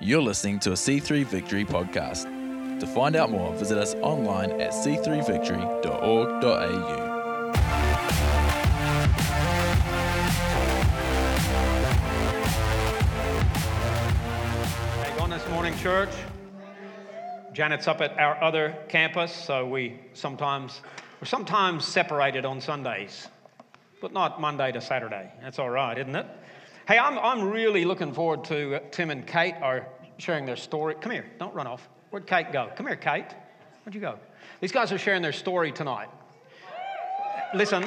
You're listening to a C3 Victory podcast. To find out more, visit us online at c3victory.org.au. How you this morning, church? Janet's up at our other campus, so we sometimes we're sometimes separated on Sundays, but not Monday to Saturday. That's all right, isn't it? Hey, I'm, I'm really looking forward to uh, Tim and Kate are sharing their story. Come here, don't run off. Where'd Kate go? Come here, Kate. Where'd you go? These guys are sharing their story tonight. Listen,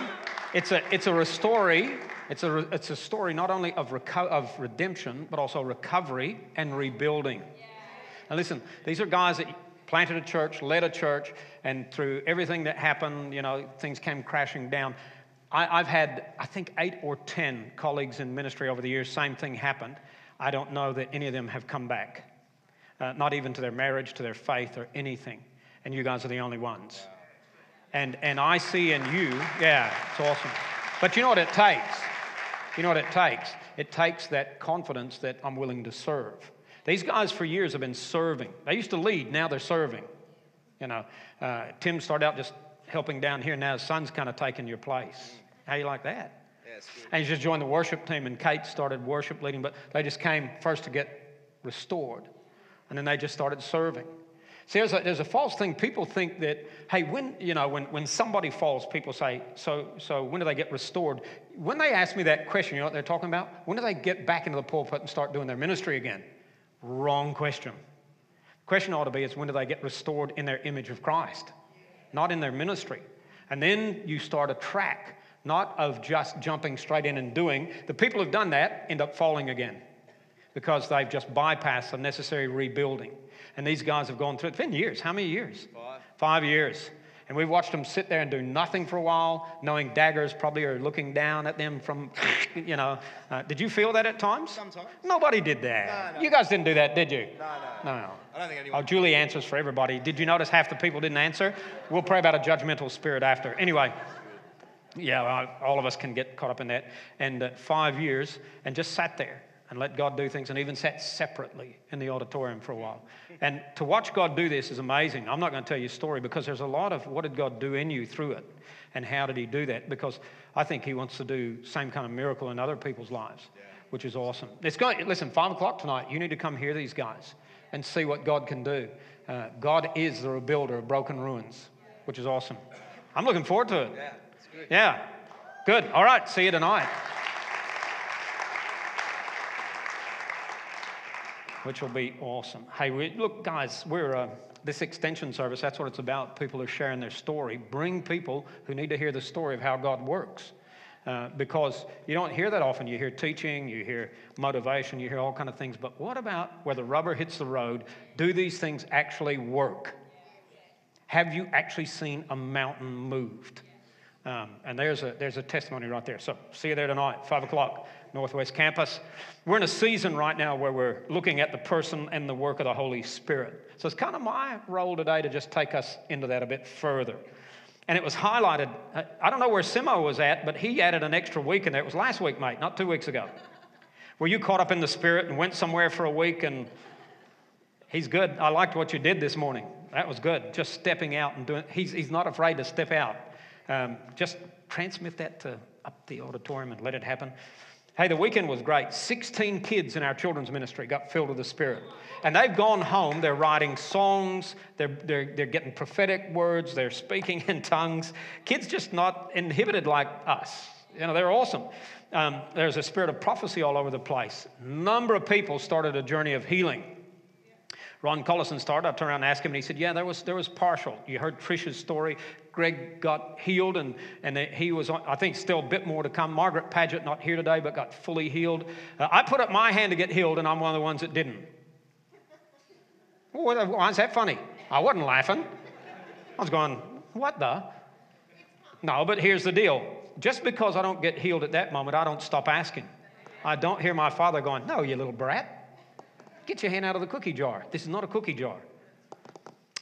it's a it's a story. It's a it's a story not only of reco- of redemption, but also recovery and rebuilding. Now, listen, these are guys that planted a church, led a church, and through everything that happened, you know, things came crashing down. I, have had, I think, eight or 10 colleagues in ministry over the years, same thing happened. I don't know that any of them have come back, uh, not even to their marriage, to their faith, or anything. And you guys are the only ones. And, and I see in you, yeah, it's awesome. But you know what it takes? You know what it takes? It takes that confidence that I'm willing to serve. These guys for years have been serving. They used to lead, now they're serving. You know, uh, Tim started out just helping down here, now his son's kind of taking your place. How you like that? and he just joined the worship team, and Kate started worship leading, but they just came first to get restored, and then they just started serving. See, there's a, there's a false thing. People think that, hey, when, you know, when, when somebody falls, people say, so, so when do they get restored? When they ask me that question, you know what they're talking about? When do they get back into the pulpit and start doing their ministry again? Wrong question. The question ought to be is when do they get restored in their image of Christ? Not in their ministry. And then you start a track, not of just jumping straight in and doing. The people who've done that end up falling again because they've just bypassed the necessary rebuilding. And these guys have gone through it. It's been years. How many years? Five. Five years. And we've watched them sit there and do nothing for a while, knowing daggers probably are looking down at them from, you know. Uh, did you feel that at times? Sometimes. Nobody did that. No, no. You guys didn't do that, did you? No, no. No. I don't think anyone. Oh, Julie answers for everybody. Did you notice half the people didn't answer? We'll pray about a judgmental spirit after. Anyway, yeah, well, all of us can get caught up in that. And uh, five years, and just sat there and let God do things, and even sat separately in the auditorium for a while. And to watch God do this is amazing. I'm not going to tell you a story because there's a lot of what did God do in you through it, and how did He do that? Because I think He wants to do same kind of miracle in other people's lives, which is awesome. It's going. Listen, five o'clock tonight. You need to come hear these guys and see what God can do. Uh, God is the rebuilder of broken ruins, which is awesome. I'm looking forward to it. Yeah, it's good. Yeah. Good. All right. See you tonight. Which will be awesome. Hey, we, look, guys, we're uh, this extension service. That's what it's about. People are sharing their story. Bring people who need to hear the story of how God works, uh, because you don't hear that often. You hear teaching, you hear motivation, you hear all kind of things. But what about where the rubber hits the road? Do these things actually work? Have you actually seen a mountain moved? Um, and there's a, there's a testimony right there. So see you there tonight, 5 o'clock, Northwest Campus. We're in a season right now where we're looking at the person and the work of the Holy Spirit. So it's kind of my role today to just take us into that a bit further. And it was highlighted. I don't know where Simo was at, but he added an extra week in there. It was last week, mate, not two weeks ago. Were you caught up in the Spirit and went somewhere for a week and He's good. I liked what you did this morning. That was good. Just stepping out and doing. He's, he's not afraid to step out. Um, just transmit that to up the auditorium and let it happen. Hey, the weekend was great. 16 kids in our children's ministry got filled with the Spirit. And they've gone home. They're writing songs. They're, they're, they're getting prophetic words. They're speaking in tongues. Kids just not inhibited like us. You know, they're awesome. Um, there's a spirit of prophecy all over the place. Number of people started a journey of healing. Ron Collison started. I turned around and asked him, and he said, "Yeah, there was there was partial. You heard Trisha's story. Greg got healed, and and he was. I think still a bit more to come. Margaret Paget not here today, but got fully healed. Uh, I put up my hand to get healed, and I'm one of the ones that didn't. Well, why is that funny? I wasn't laughing. I was going, what the? No, but here's the deal. Just because I don't get healed at that moment, I don't stop asking. I don't hear my father going, no, you little brat. Get your hand out of the cookie jar. This is not a cookie jar.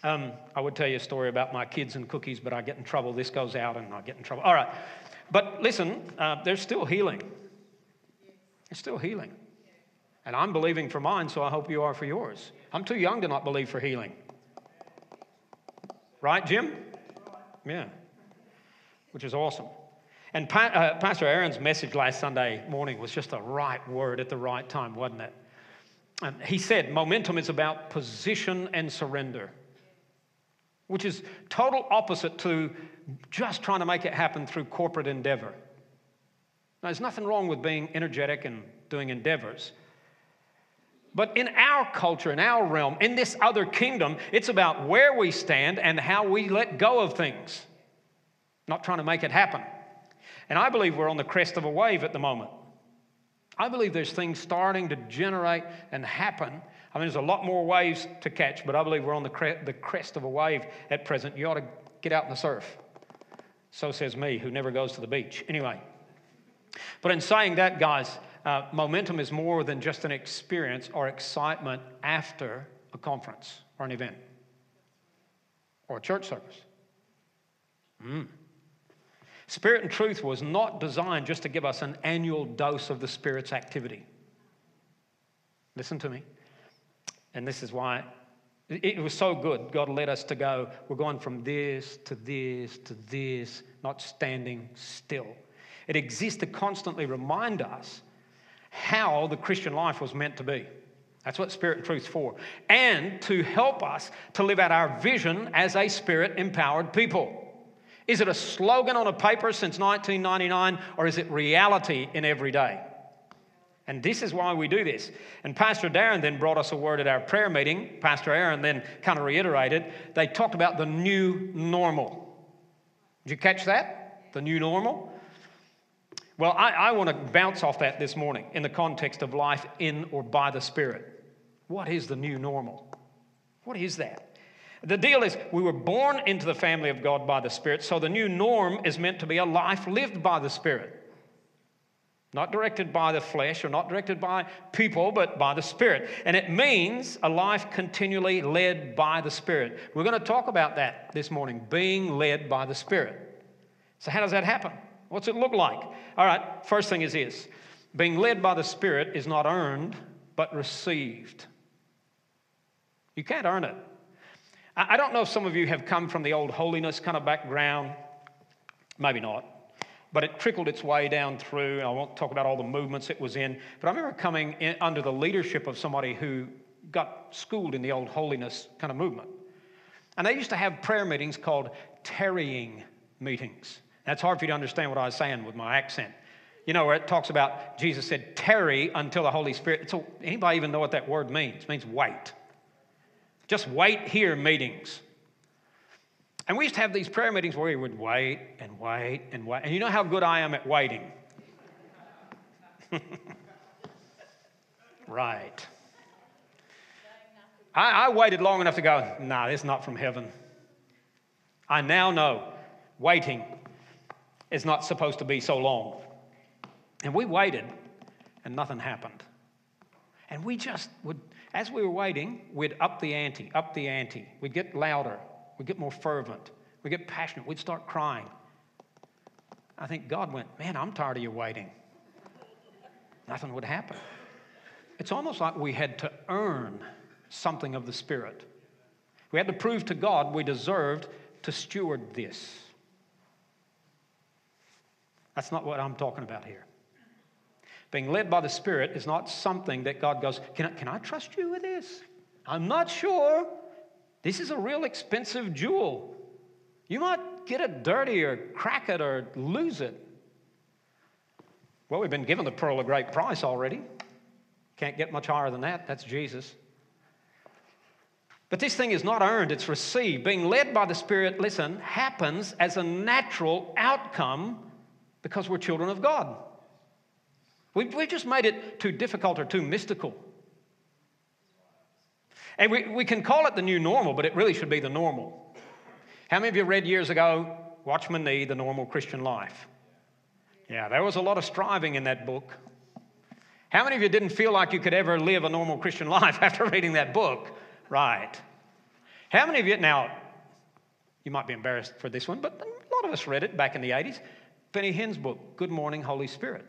Um, I would tell you a story about my kids and cookies, but I get in trouble. This goes out and I get in trouble. All right. But listen, uh, there's still healing. There's still healing. And I'm believing for mine, so I hope you are for yours. I'm too young to not believe for healing. Right, Jim? Yeah. Which is awesome. And pa- uh, Pastor Aaron's message last Sunday morning was just the right word at the right time, wasn't it? He said momentum is about position and surrender, which is total opposite to just trying to make it happen through corporate endeavor. Now, there's nothing wrong with being energetic and doing endeavors. But in our culture, in our realm, in this other kingdom, it's about where we stand and how we let go of things, not trying to make it happen. And I believe we're on the crest of a wave at the moment. I believe there's things starting to generate and happen. I mean, there's a lot more waves to catch, but I believe we're on the, cre- the crest of a wave at present. You ought to get out in the surf. So says me, who never goes to the beach. Anyway. But in saying that, guys, uh, momentum is more than just an experience or excitement after a conference or an event or a church service. Mm. Spirit and truth was not designed just to give us an annual dose of the Spirit's activity. Listen to me. And this is why it was so good. God led us to go, we're going from this to this to this, not standing still. It exists to constantly remind us how the Christian life was meant to be. That's what Spirit and Truth's for. And to help us to live out our vision as a Spirit empowered people. Is it a slogan on a paper since 1999, or is it reality in every day? And this is why we do this. And Pastor Darren then brought us a word at our prayer meeting. Pastor Aaron then kind of reiterated. They talked about the new normal. Did you catch that? The new normal? Well, I, I want to bounce off that this morning in the context of life in or by the Spirit. What is the new normal? What is that? The deal is, we were born into the family of God by the Spirit, so the new norm is meant to be a life lived by the Spirit. Not directed by the flesh or not directed by people, but by the Spirit. And it means a life continually led by the Spirit. We're going to talk about that this morning being led by the Spirit. So, how does that happen? What's it look like? All right, first thing is this being led by the Spirit is not earned, but received. You can't earn it. I don't know if some of you have come from the old holiness kind of background. Maybe not. But it trickled its way down through. I won't talk about all the movements it was in. But I remember coming in under the leadership of somebody who got schooled in the old holiness kind of movement. And they used to have prayer meetings called tarrying meetings. That's hard for you to understand what I was saying with my accent. You know, where it talks about Jesus said, tarry until the Holy Spirit. So, anybody even know what that word means? It means wait. Just wait here meetings. And we used to have these prayer meetings where we would wait and wait and wait. And you know how good I am at waiting? right. I, I, waited long enough to go, nah, this is not from heaven. I now know waiting is not supposed to be so long. And we waited, and nothing happened. And we just would as we were waiting, we'd up the ante, up the ante. We'd get louder, we'd get more fervent, we'd get passionate, we'd start crying. I think God went, Man, I'm tired of you waiting. Nothing would happen. It's almost like we had to earn something of the Spirit. We had to prove to God we deserved to steward this. That's not what I'm talking about here. Being led by the Spirit is not something that God goes, Can I, can I trust you with this? I'm not sure. This is a real expensive jewel. You might get it dirty or crack it or lose it. Well, we've been given the pearl of great price already. Can't get much higher than that. That's Jesus. But this thing is not earned, it's received. Being led by the Spirit, listen, happens as a natural outcome because we're children of God. We've, we've just made it too difficult or too mystical. And we, we can call it the new normal, but it really should be the normal. How many of you read years ago, Watchman Nee, The Normal Christian Life? Yeah, there was a lot of striving in that book. How many of you didn't feel like you could ever live a normal Christian life after reading that book? Right. How many of you, now, you might be embarrassed for this one, but a lot of us read it back in the 80s. Benny Hinn's book, Good Morning, Holy Spirit.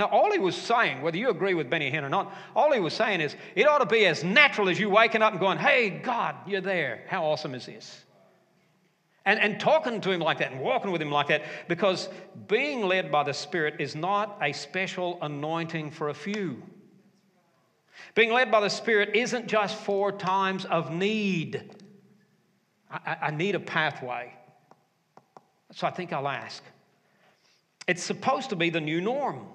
Now, all he was saying, whether you agree with Benny Hinn or not, all he was saying is it ought to be as natural as you waking up and going, Hey, God, you're there. How awesome is this? And, and talking to him like that and walking with him like that, because being led by the Spirit is not a special anointing for a few. Being led by the Spirit isn't just for times of need. I, I need a pathway. So I think I'll ask. It's supposed to be the new norm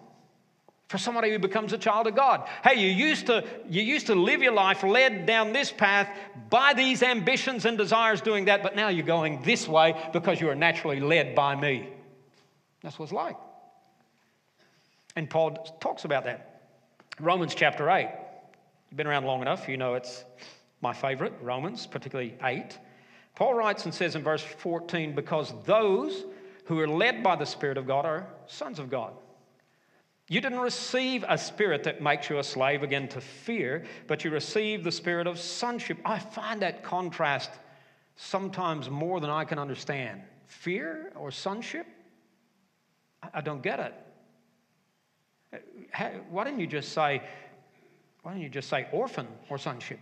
for somebody who becomes a child of God. Hey, you used to you used to live your life led down this path by these ambitions and desires doing that, but now you're going this way because you are naturally led by me. That's what it's like. And Paul talks about that. Romans chapter 8. You've been around long enough, you know it's my favorite, Romans, particularly 8. Paul writes and says in verse 14, because those who are led by the Spirit of God are sons of God. You didn't receive a spirit that makes you a slave again to fear, but you received the spirit of sonship. I find that contrast sometimes more than I can understand. Fear or sonship? I don't get it. Why didn't you just say, why didn't you just say orphan or sonship?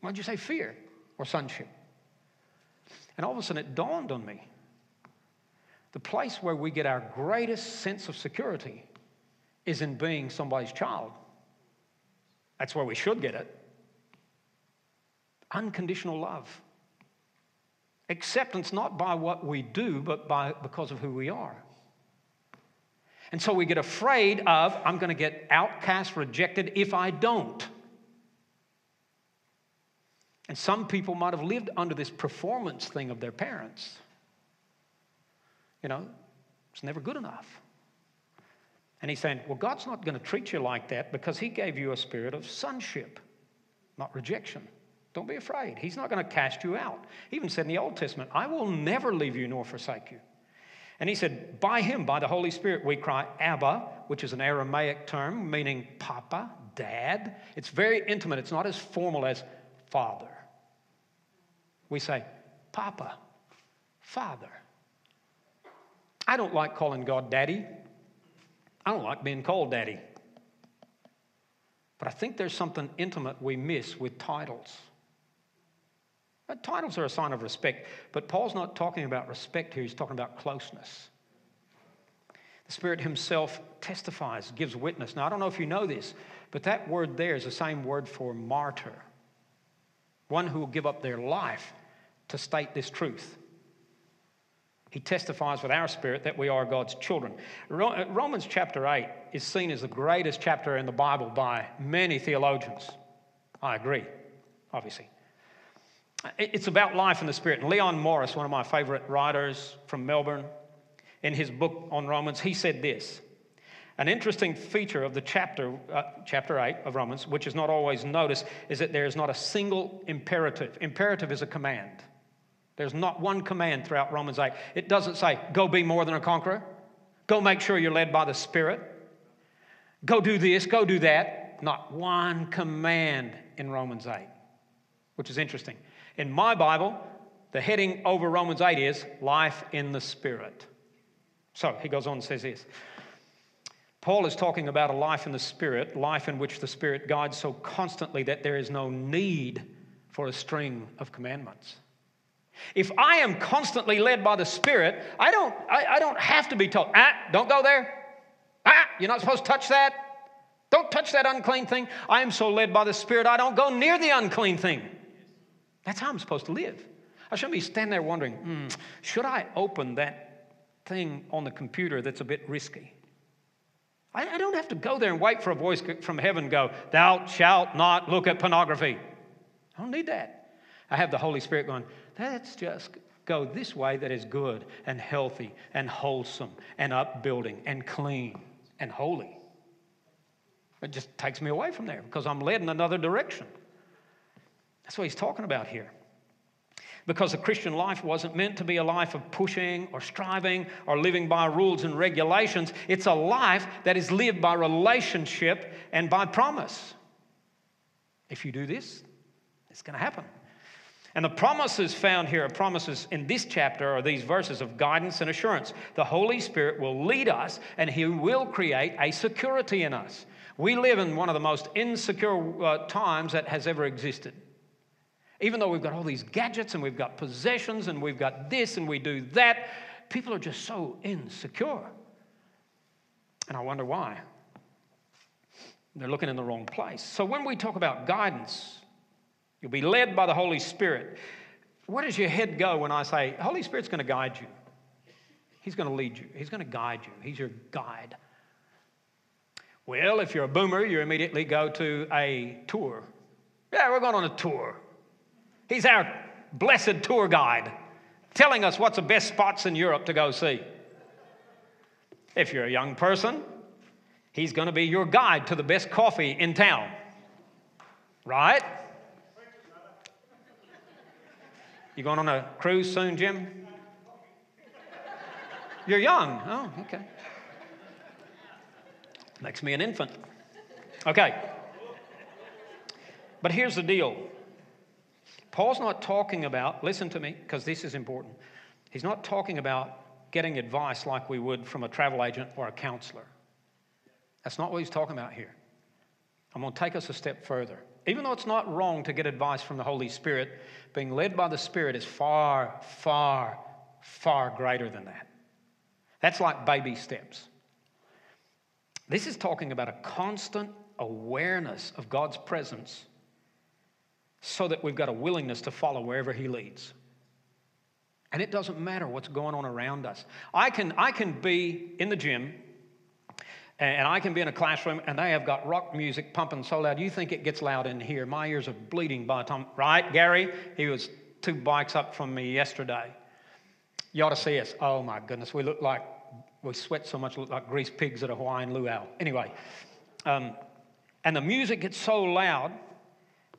Why did you say fear or sonship? And all of a sudden it dawned on me the place where we get our greatest sense of security is in being somebody's child. That's where we should get it. Unconditional love. Acceptance not by what we do, but by, because of who we are. And so we get afraid of, I'm going to get outcast, rejected if I don't. And some people might have lived under this performance thing of their parents. You know, it's never good enough. And he's saying, Well, God's not going to treat you like that because He gave you a spirit of sonship, not rejection. Don't be afraid. He's not going to cast you out. He even said in the Old Testament, I will never leave you nor forsake you. And he said, By Him, by the Holy Spirit, we cry, Abba, which is an Aramaic term meaning Papa, Dad. It's very intimate, it's not as formal as Father. We say, Papa, Father. I don't like calling God Daddy. I don't like being called daddy. But I think there's something intimate we miss with titles. But titles are a sign of respect, but Paul's not talking about respect here, he's talking about closeness. The Spirit Himself testifies, gives witness. Now, I don't know if you know this, but that word there is the same word for martyr one who will give up their life to state this truth. He testifies with our spirit that we are God's children. Romans chapter 8 is seen as the greatest chapter in the Bible by many theologians. I agree, obviously. It's about life in the Spirit. And Leon Morris, one of my favorite writers from Melbourne, in his book on Romans, he said this An interesting feature of the chapter, uh, chapter 8 of Romans, which is not always noticed, is that there is not a single imperative. Imperative is a command. There's not one command throughout Romans 8. It doesn't say, go be more than a conqueror. Go make sure you're led by the Spirit. Go do this, go do that. Not one command in Romans 8, which is interesting. In my Bible, the heading over Romans 8 is life in the Spirit. So he goes on and says this. Paul is talking about a life in the Spirit, life in which the Spirit guides so constantly that there is no need for a string of commandments. If I am constantly led by the Spirit, I don't, I, I don't have to be told, ah, don't go there. Ah, you're not supposed to touch that. Don't touch that unclean thing. I am so led by the Spirit, I don't go near the unclean thing. That's how I'm supposed to live. I shouldn't be standing there wondering, hmm, should I open that thing on the computer that's a bit risky? I, I don't have to go there and wait for a voice from heaven go, Thou shalt not look at pornography. I don't need that. I have the Holy Spirit going, Let's just go this way that is good and healthy and wholesome and upbuilding and clean and holy. It just takes me away from there because I'm led in another direction. That's what he's talking about here. Because the Christian life wasn't meant to be a life of pushing or striving or living by rules and regulations. It's a life that is lived by relationship and by promise. If you do this, it's going to happen. And the promises found here are promises in this chapter are these verses of guidance and assurance. The Holy Spirit will lead us and He will create a security in us. We live in one of the most insecure uh, times that has ever existed. Even though we've got all these gadgets and we've got possessions and we've got this and we do that, people are just so insecure. And I wonder why. They're looking in the wrong place. So when we talk about guidance, you'll be led by the Holy Spirit. Where does your head go when I say, Holy Spirit's going to guide you? He's going to lead you, He's going to guide you, He's your guide. Well, if you're a boomer, you immediately go to a tour. Yeah, we're going on a tour. He's our blessed tour guide, telling us what's the best spots in Europe to go see. If you're a young person, he's going to be your guide to the best coffee in town. Right? You going on a cruise soon, Jim? You're young. Oh, okay. Makes me an infant. Okay. But here's the deal Paul's not talking about, listen to me, because this is important. He's not talking about getting advice like we would from a travel agent or a counselor. That's not what he's talking about here. I'm going to take us a step further. Even though it's not wrong to get advice from the Holy Spirit, being led by the Spirit is far, far, far greater than that. That's like baby steps. This is talking about a constant awareness of God's presence so that we've got a willingness to follow wherever He leads. And it doesn't matter what's going on around us. I can, I can be in the gym and I can be in a classroom and they have got rock music pumping so loud. You think it gets loud in here. My ears are bleeding by the time, right, Gary? He was two bikes up from me yesterday. You ought to see us. Oh my goodness, we look like we sweat so much, look like greased pigs at a Hawaiian luau. Anyway, um, and the music gets so loud,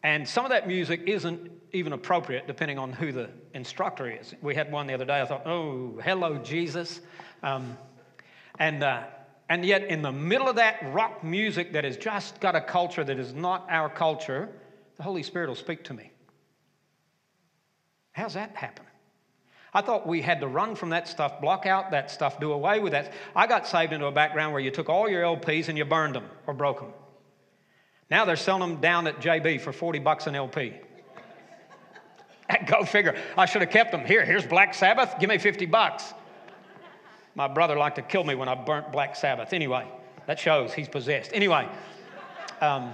and some of that music isn't even appropriate depending on who the instructor is. We had one the other day, I thought, oh, hello, Jesus. Um, and, uh, and yet, in the middle of that rock music that has just got a culture that is not our culture, the Holy Spirit will speak to me. How's that happen? I thought we had to run from that stuff, block out that stuff, do away with that. I got saved into a background where you took all your LPs and you burned them or broke them. Now they're selling them down at JB for 40 bucks an LP. Go figure. I should have kept them. Here, here's Black Sabbath. Give me 50 bucks. My brother liked to kill me when I burnt Black Sabbath. Anyway, that shows he's possessed. Anyway, um,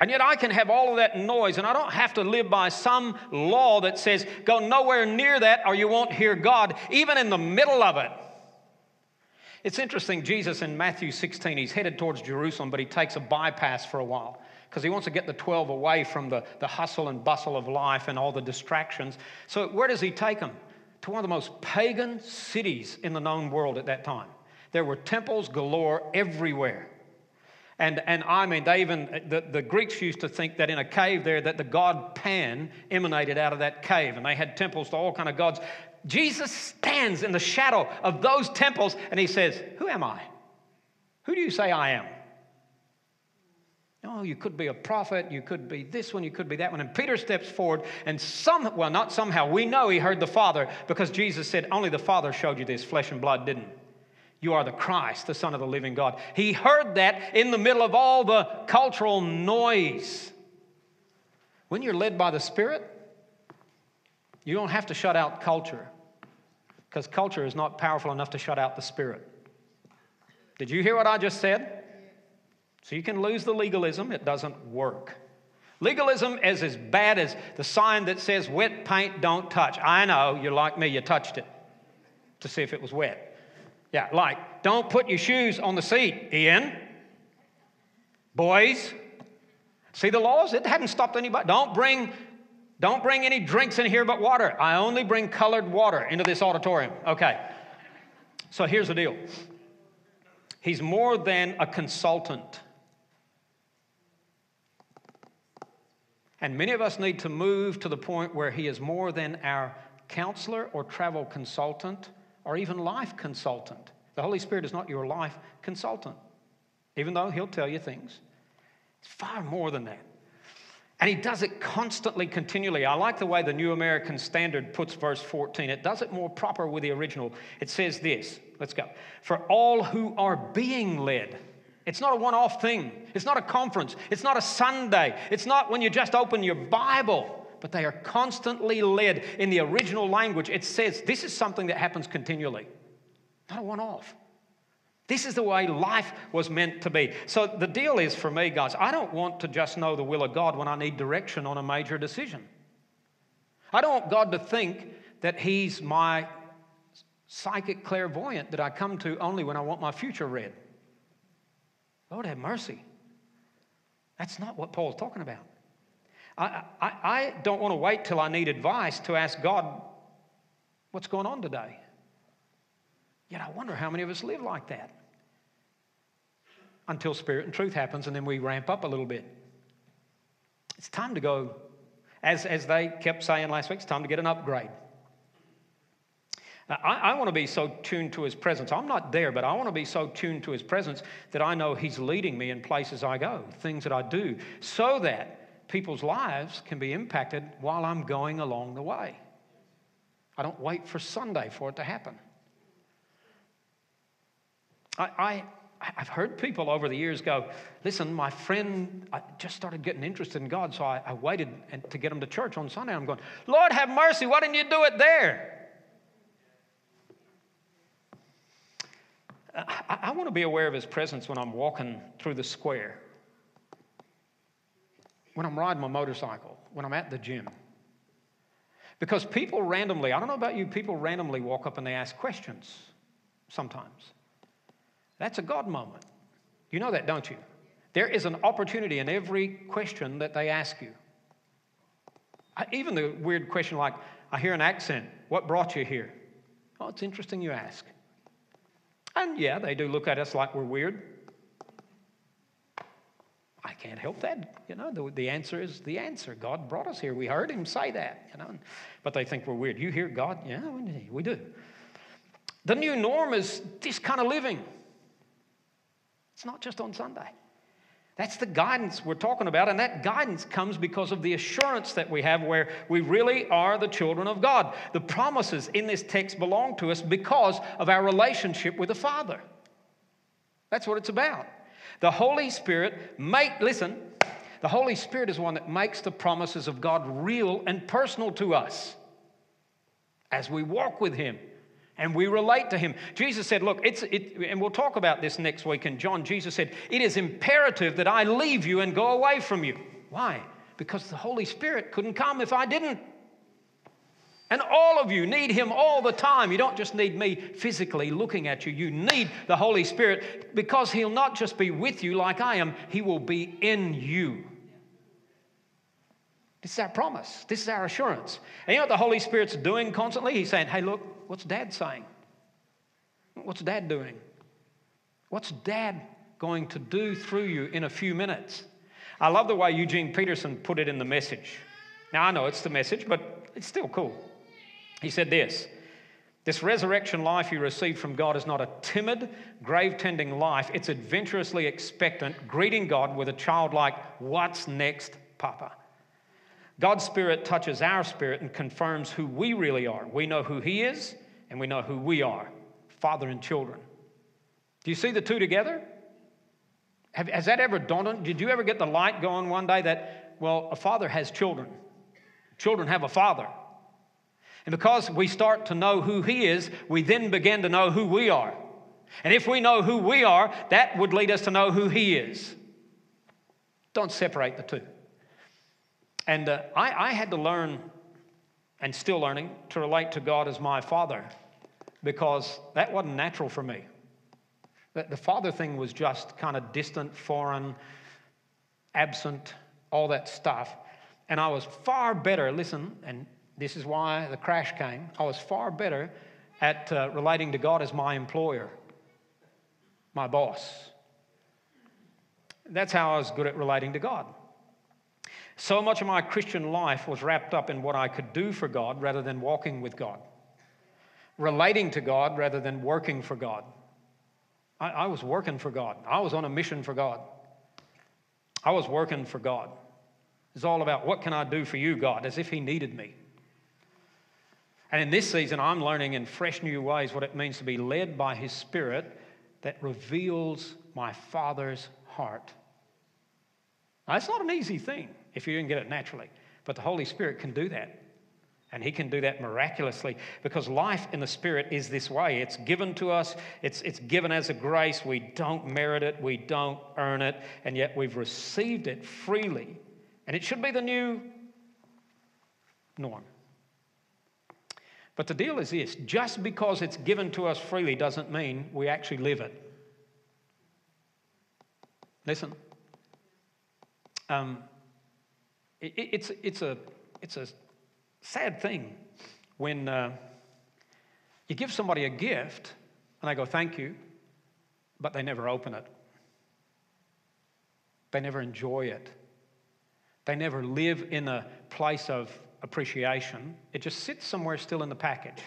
and yet I can have all of that noise, and I don't have to live by some law that says, go nowhere near that or you won't hear God, even in the middle of it. It's interesting, Jesus in Matthew 16, he's headed towards Jerusalem, but he takes a bypass for a while because he wants to get the 12 away from the, the hustle and bustle of life and all the distractions. So, where does he take them? To one of the most pagan cities in the known world at that time. There were temples galore everywhere. And, and I mean, they even, the, the Greeks used to think that in a cave there, that the god Pan emanated out of that cave, and they had temples to all kind of gods. Jesus stands in the shadow of those temples, and he says, Who am I? Who do you say I am? Oh, you could be a prophet, you could be this one, you could be that one. And Peter steps forward, and some, well, not somehow, we know he heard the Father because Jesus said, Only the Father showed you this, flesh and blood didn't. You are the Christ, the Son of the living God. He heard that in the middle of all the cultural noise. When you're led by the Spirit, you don't have to shut out culture because culture is not powerful enough to shut out the Spirit. Did you hear what I just said? So you can lose the legalism, it doesn't work. Legalism is as bad as the sign that says wet paint don't touch. I know, you're like me, you touched it to see if it was wet. Yeah, like, don't put your shoes on the seat, Ian. Boys, see the laws? It hadn't stopped anybody. Don't bring, don't bring any drinks in here but water. I only bring colored water into this auditorium. Okay. So here's the deal. He's more than a consultant. And many of us need to move to the point where he is more than our counselor or travel consultant or even life consultant. The Holy Spirit is not your life consultant, even though He'll tell you things. It's far more than that. And he does it constantly, continually. I like the way the New American Standard puts verse 14. It does it more proper with the original. It says this let's go. For all who are being led. It's not a one off thing. It's not a conference. It's not a Sunday. It's not when you just open your Bible, but they are constantly led. In the original language, it says this is something that happens continually, not a one off. This is the way life was meant to be. So the deal is for me, guys, I don't want to just know the will of God when I need direction on a major decision. I don't want God to think that He's my psychic clairvoyant that I come to only when I want my future read. Lord have mercy. That's not what Paul's talking about. I, I, I don't want to wait till I need advice to ask God, what's going on today? Yet I wonder how many of us live like that until Spirit and truth happens, and then we ramp up a little bit. It's time to go, as, as they kept saying last week, it's time to get an upgrade. I, I want to be so tuned to His presence. I'm not there, but I want to be so tuned to His presence that I know He's leading me in places I go, things that I do, so that people's lives can be impacted while I'm going along the way. I don't wait for Sunday for it to happen. I, I, I've heard people over the years go, listen, my friend I just started getting interested in God, so I, I waited to get him to church on Sunday. I'm going, Lord, have mercy. Why didn't you do it there? I, I want to be aware of his presence when I'm walking through the square, when I'm riding my motorcycle, when I'm at the gym. Because people randomly, I don't know about you, people randomly walk up and they ask questions sometimes. That's a God moment. You know that, don't you? There is an opportunity in every question that they ask you. Even the weird question like, I hear an accent. What brought you here? Oh, it's interesting you ask. And yeah, they do look at us like we're weird. I can't help that. You know, the, the answer is the answer. God brought us here. We heard him say that, you know. But they think we're weird. You hear God? Yeah, we do. The new norm is this kind of living. It's not just on Sunday. That's the guidance we're talking about, and that guidance comes because of the assurance that we have where we really are the children of God. The promises in this text belong to us because of our relationship with the Father. That's what it's about. The Holy Spirit make listen, the Holy Spirit is one that makes the promises of God real and personal to us as we walk with him and we relate to him. Jesus said, Look, it's, it, and we'll talk about this next week in John. Jesus said, It is imperative that I leave you and go away from you. Why? Because the Holy Spirit couldn't come if I didn't. And all of you need Him all the time. You don't just need me physically looking at you. You need the Holy Spirit because He'll not just be with you like I am, He will be in you. This is our promise. This is our assurance. And you know what the Holy Spirit's doing constantly? He's saying, hey, look, what's dad saying? What's dad doing? What's dad going to do through you in a few minutes? I love the way Eugene Peterson put it in the message. Now, I know it's the message, but it's still cool. He said this This resurrection life you receive from God is not a timid, grave tending life, it's adventurously expectant, greeting God with a childlike, What's next, Papa? God's Spirit touches our spirit and confirms who we really are. We know who He is, and we know who we are father and children. Do you see the two together? Have, has that ever dawned on? Did you ever get the light going one day that, well, a father has children, children have a father. And because we start to know who He is, we then begin to know who we are. And if we know who we are, that would lead us to know who He is. Don't separate the two. And uh, I, I had to learn, and still learning, to relate to God as my father because that wasn't natural for me. The, the father thing was just kind of distant, foreign, absent, all that stuff. And I was far better, listen, and this is why the crash came. I was far better at uh, relating to God as my employer, my boss. That's how I was good at relating to God. So much of my Christian life was wrapped up in what I could do for God rather than walking with God, relating to God rather than working for God. I, I, was working for God, I was on a mission for God. I was working for God. It's all about what can I do for you, God, as if He needed me. And in this season, I'm learning in fresh new ways what it means to be led by His Spirit that reveals my Father's heart. Now, it's not an easy thing if you didn't get it naturally, but the Holy Spirit can do that. And he can do that miraculously because life in the Spirit is this way. It's given to us, it's, it's given as a grace. We don't merit it, we don't earn it, and yet we've received it freely. And it should be the new norm. But the deal is this just because it's given to us freely doesn't mean we actually live it. Listen. Um, it's, it's, a, it's a sad thing when uh, you give somebody a gift and they go, thank you, but they never open it. They never enjoy it. They never live in a place of appreciation. It just sits somewhere still in the package.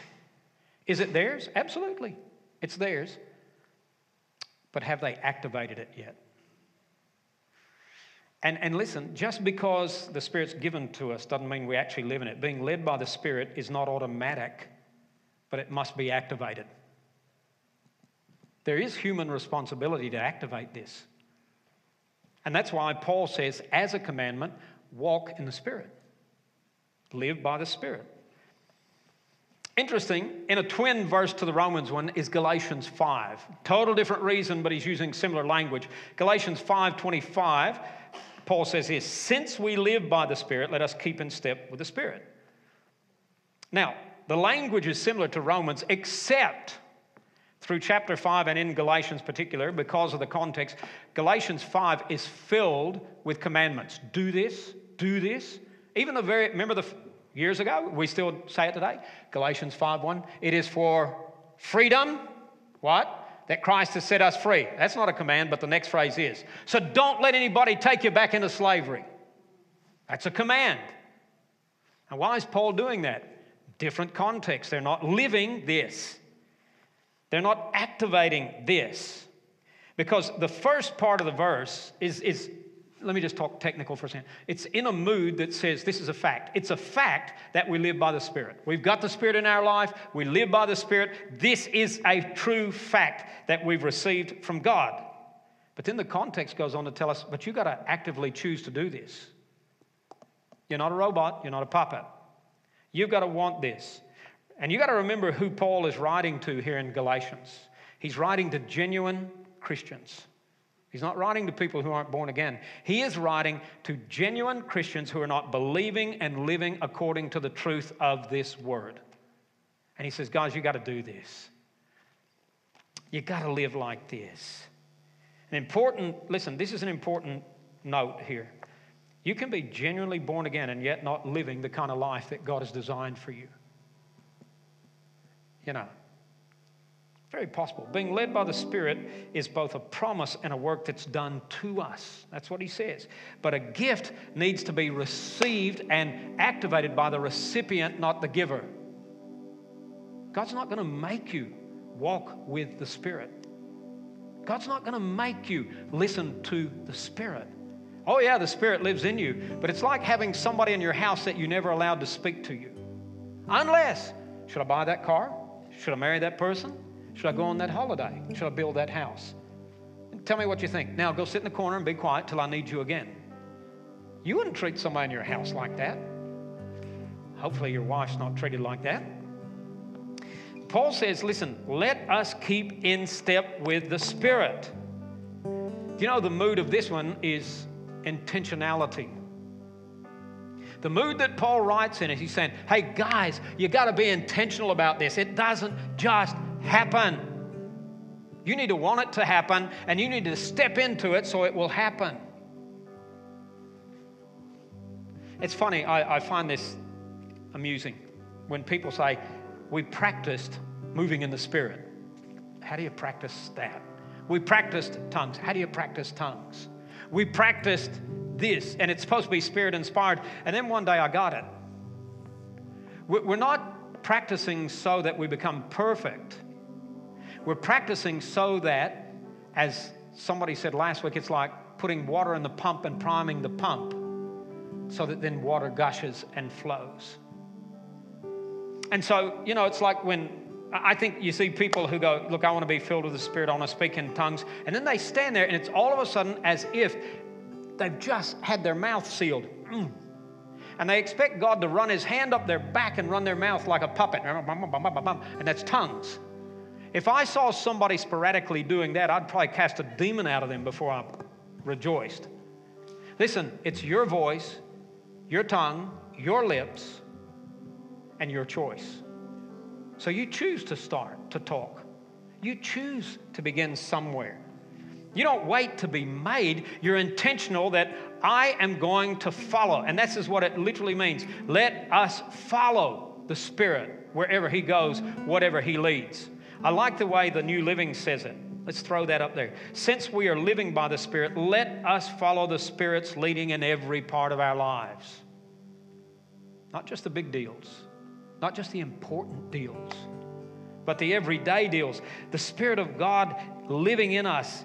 Is it theirs? Absolutely. It's theirs. But have they activated it yet? And, and listen, just because the Spirit's given to us doesn't mean we actually live in it. Being led by the Spirit is not automatic, but it must be activated. There is human responsibility to activate this. And that's why Paul says, as a commandment, walk in the Spirit, live by the Spirit. Interesting, in a twin verse to the Romans one is Galatians 5. Total different reason, but he's using similar language. Galatians 5:25 Paul says this since we live by the Spirit, let us keep in step with the Spirit. Now, the language is similar to Romans, except through chapter 5 and in Galatians particular, because of the context, Galatians 5 is filled with commandments. Do this, do this. Even the very, remember the years ago, we still say it today, Galatians 5 1, it is for freedom, what? That Christ has set us free. That's not a command, but the next phrase is. So don't let anybody take you back into slavery. That's a command. And why is Paul doing that? Different context. They're not living this, they're not activating this. Because the first part of the verse is, is let me just talk technical for a second. It's in a mood that says this is a fact. It's a fact that we live by the Spirit. We've got the Spirit in our life, we live by the Spirit. This is a true fact that we've received from God. But then the context goes on to tell us, but you've got to actively choose to do this. You're not a robot, you're not a puppet. You've got to want this. And you've got to remember who Paul is writing to here in Galatians. He's writing to genuine Christians. He's not writing to people who aren't born again. He is writing to genuine Christians who are not believing and living according to the truth of this word. And he says, Guys, you got to do this. You got to live like this. An important, listen, this is an important note here. You can be genuinely born again and yet not living the kind of life that God has designed for you. You know, very possible. Being led by the Spirit is both a promise and a work that's done to us. That's what he says. But a gift needs to be received and activated by the recipient, not the giver. God's not going to make you walk with the Spirit. God's not going to make you listen to the Spirit. Oh, yeah, the Spirit lives in you, but it's like having somebody in your house that you never allowed to speak to you. Unless, should I buy that car? Should I marry that person? Should I go on that holiday? Should I build that house? Tell me what you think. Now go sit in the corner and be quiet till I need you again. You wouldn't treat somebody in your house like that. Hopefully, your wife's not treated like that. Paul says, listen, let us keep in step with the Spirit. You know, the mood of this one is intentionality. The mood that Paul writes in is he's saying, hey, guys, you got to be intentional about this. It doesn't just happen. You need to want it to happen, and you need to step into it so it will happen. It's funny, I, I find this amusing when people say, We practiced moving in the Spirit. How do you practice that? We practiced tongues. How do you practice tongues? We practiced this, and it's supposed to be spirit inspired. And then one day I got it. We're not practicing so that we become perfect. We're practicing so that, as somebody said last week, it's like putting water in the pump and priming the pump. so that then water gushes and flows. And so, you know, it's like when I think you see people who go, Look, I want to be filled with the Spirit, I want to speak in tongues. And then they stand there, and it's all of a sudden as if they've just had their mouth sealed. Mm. And they expect God to run his hand up their back and run their mouth like a puppet. And that's tongues. If I saw somebody sporadically doing that, I'd probably cast a demon out of them before I rejoiced. Listen, it's your voice, your tongue, your lips, and your choice. So you choose to start to talk. You choose to begin somewhere. You don't wait to be made. You're intentional that I am going to follow. And this is what it literally means. Let us follow the Spirit wherever He goes, whatever He leads. I like the way the New Living says it. Let's throw that up there. Since we are living by the Spirit, let us follow the Spirit's leading in every part of our lives. Not just the big deals, not just the important deals, but the everyday deals. The Spirit of God living in us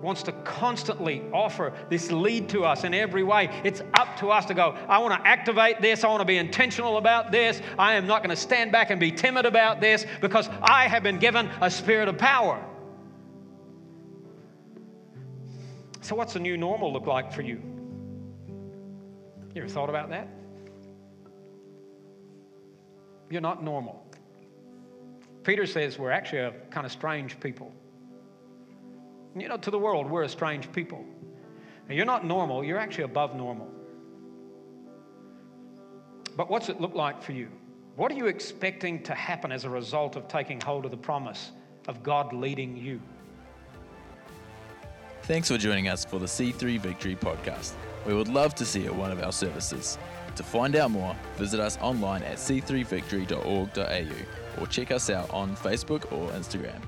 wants to constantly offer this lead to us in every way. It's up to us to go, I want to activate this. I want to be intentional about this. I am not going to stand back and be timid about this because I have been given a spirit of power. So, what's the new normal look like for you? You ever thought about that? You're not normal. Peter says we're actually a kind of strange people. You know, to the world, we're a strange people. You're not normal, you're actually above normal. But what's it look like for you? What are you expecting to happen as a result of taking hold of the promise of God leading you? Thanks for joining us for the C3 Victory podcast. We would love to see you at one of our services. To find out more, visit us online at c3victory.org.au or check us out on Facebook or Instagram.